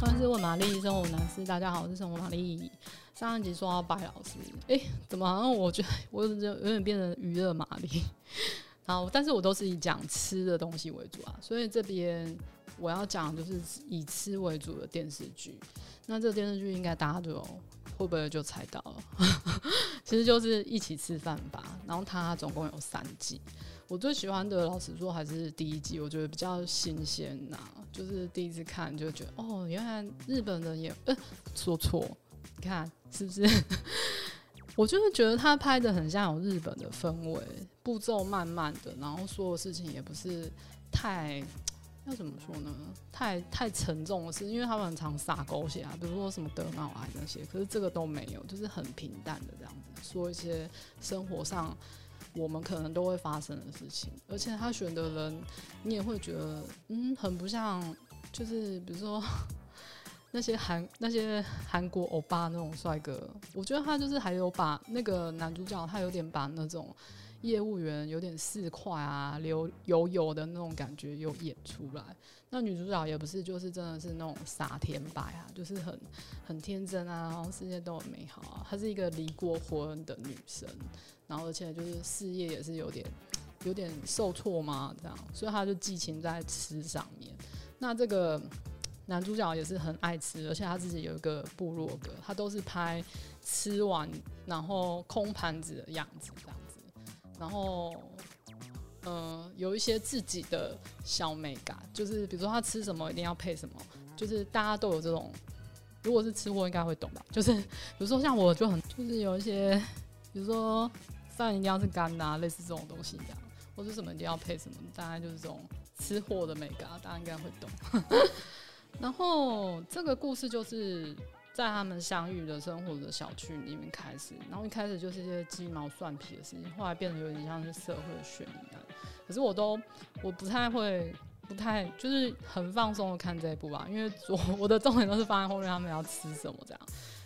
欢迎是问玛丽生活男士，大家好，我是生活玛丽。上一集说到白老师，哎、怎么好像我觉得我有点变成娱乐玛丽？好，但是我都是以讲吃的东西为主啊，所以这边我要讲就是以吃为主的电视剧。那这个电视剧应该大家就会不会就猜到了？其实就是一起吃饭吧。然后它总共有三季，我最喜欢的老实说还是第一季，我觉得比较新鲜呐。就是第一次看就觉得哦，原来日本人也呃说错，你看是不是？我就是觉得他拍的很像有日本的氛围，步骤慢慢的，然后所有事情也不是太。要怎么说呢？太太沉重的事，因为他们很常撒狗血啊，比如说什么得脑癌那些，可是这个都没有，就是很平淡的这样子说一些生活上我们可能都会发生的事情，而且他选的人，你也会觉得，嗯，很不像，就是比如说 那些韩那些韩国欧巴那种帅哥，我觉得他就是还有把那个男主角，他有点把那种。业务员有点市侩啊，流油油的那种感觉又演出来。那女主角也不是，就是真的是那种傻甜白啊，就是很很天真啊，然后世界都很美好啊。她是一个离过婚的女生，然后而且就是事业也是有点有点受挫嘛，这样，所以她就寄情在吃上面。那这个男主角也是很爱吃，而且他自己有一个部落格，他都是拍吃完然后空盘子的样子这样。然后，嗯、有一些自己的小美感，就是比如说他吃什么一定要配什么，就是大家都有这种，如果是吃货应该会懂吧？就是比如说像我就很，就是有一些，比如说饭一定要是干的，类似这种东西这样，或者什么一定要配什么，大概就是这种吃货的美感，大家应该会懂。然后这个故事就是。在他们相遇的生活的小区里面开始，然后一开始就是一些鸡毛蒜皮的事情，后来变得有点像是社会的悬疑案。可是我都我不太会，不太就是很放松的看这一部吧，因为我我的重点都是放在后面他们要吃什么这样。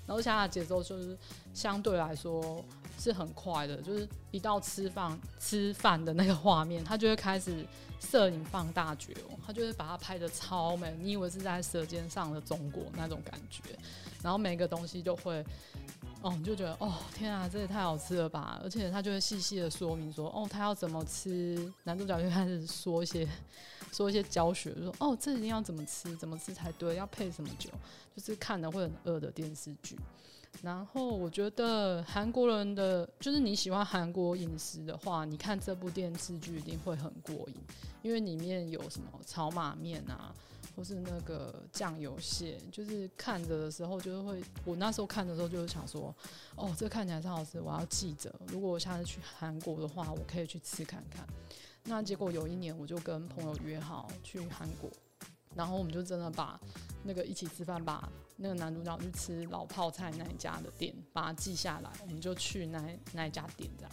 然后现在的节奏就是相对来说是很快的，就是一到吃饭吃饭的那个画面，他就会开始摄影放大绝哦，他就会把它拍得超美，你以为是在舌尖上的中国那种感觉。然后每个东西就会，哦，你就觉得哦，天啊，这也太好吃了吧！而且他就会细细的说明说，哦，他要怎么吃。男主角就开始说一些，说一些教学，说哦，这一定要怎么吃，怎么吃才对，要配什么酒，就是看了会很饿的电视剧。然后我觉得韩国人的，就是你喜欢韩国饮食的话，你看这部电视剧一定会很过瘾，因为里面有什么炒马面啊。或是那个酱油蟹，就是看着的时候，就是会，我那时候看的时候就是想说，哦，这看起来超好吃，我要记着。如果我下次去韩国的话，我可以去吃看看。那结果有一年，我就跟朋友约好去韩国，然后我们就真的把那个一起吃饭，把那个男主角去吃老泡菜那一家的店，把它记下来，我们就去那那一家店这样。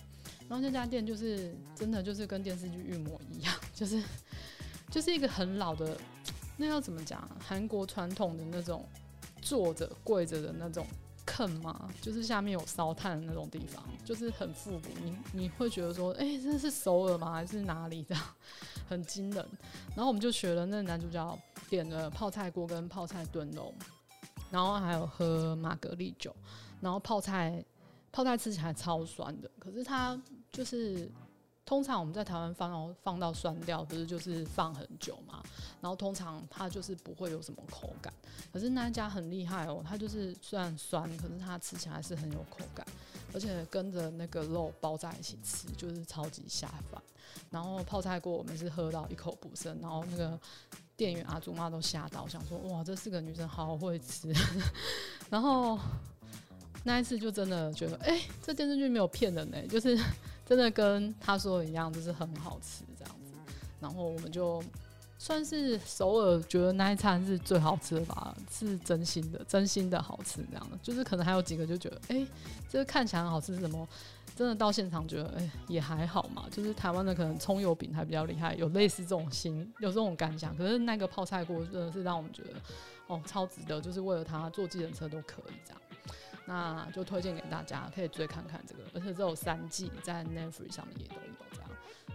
然后那家店就是真的就是跟电视剧一模一样，就是就是一个很老的。那要怎么讲？韩国传统的那种坐着跪着的那种坑嘛，就是下面有烧炭的那种地方，就是很复古。你你会觉得说，哎、欸，这是首尔吗？还是哪里？的 很惊人。然后我们就学了那男主角点了泡菜锅跟泡菜炖肉，然后还有喝玛格丽酒。然后泡菜泡菜吃起来超酸的，可是它就是。通常我们在台湾放到放到酸掉，不是就是放很久嘛？然后通常它就是不会有什么口感。可是那一家很厉害哦，它就是虽然酸，可是它吃起来是很有口感，而且跟着那个肉包在一起吃，就是超级下饭。然后泡菜锅我们是喝到一口不剩，然后那个店员阿祖妈都吓到，想说哇，这四个女生好会吃。然后那一次就真的觉得，哎、这电视剧没有骗人呢，就是。真的跟他说的一样，就是很好吃这样子。然后我们就算是首尔觉得那一餐是最好吃的吧，是真心的，真心的好吃这样的。就是可能还有几个就觉得，哎、这个看起来很好吃，什么真的到现场觉得，哎、也还好嘛。就是台湾的可能葱油饼还比较厉害，有类似这种心，有这种感想。可是那个泡菜锅真的是让我们觉得，哦，超值得，就是为了它坐计程车都可以这样。那就推荐给大家，可以追看看这个，而且只有三季，在 Netflix 上面也都有这样。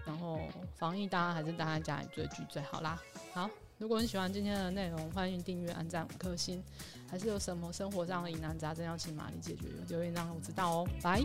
然后防疫，大家还是待在家里追剧最好啦。好，如果你喜欢今天的内容，欢迎订阅、按赞五颗星。还是有什么生活上的疑难杂症要请玛丽解决，留言让我知道哦。拜。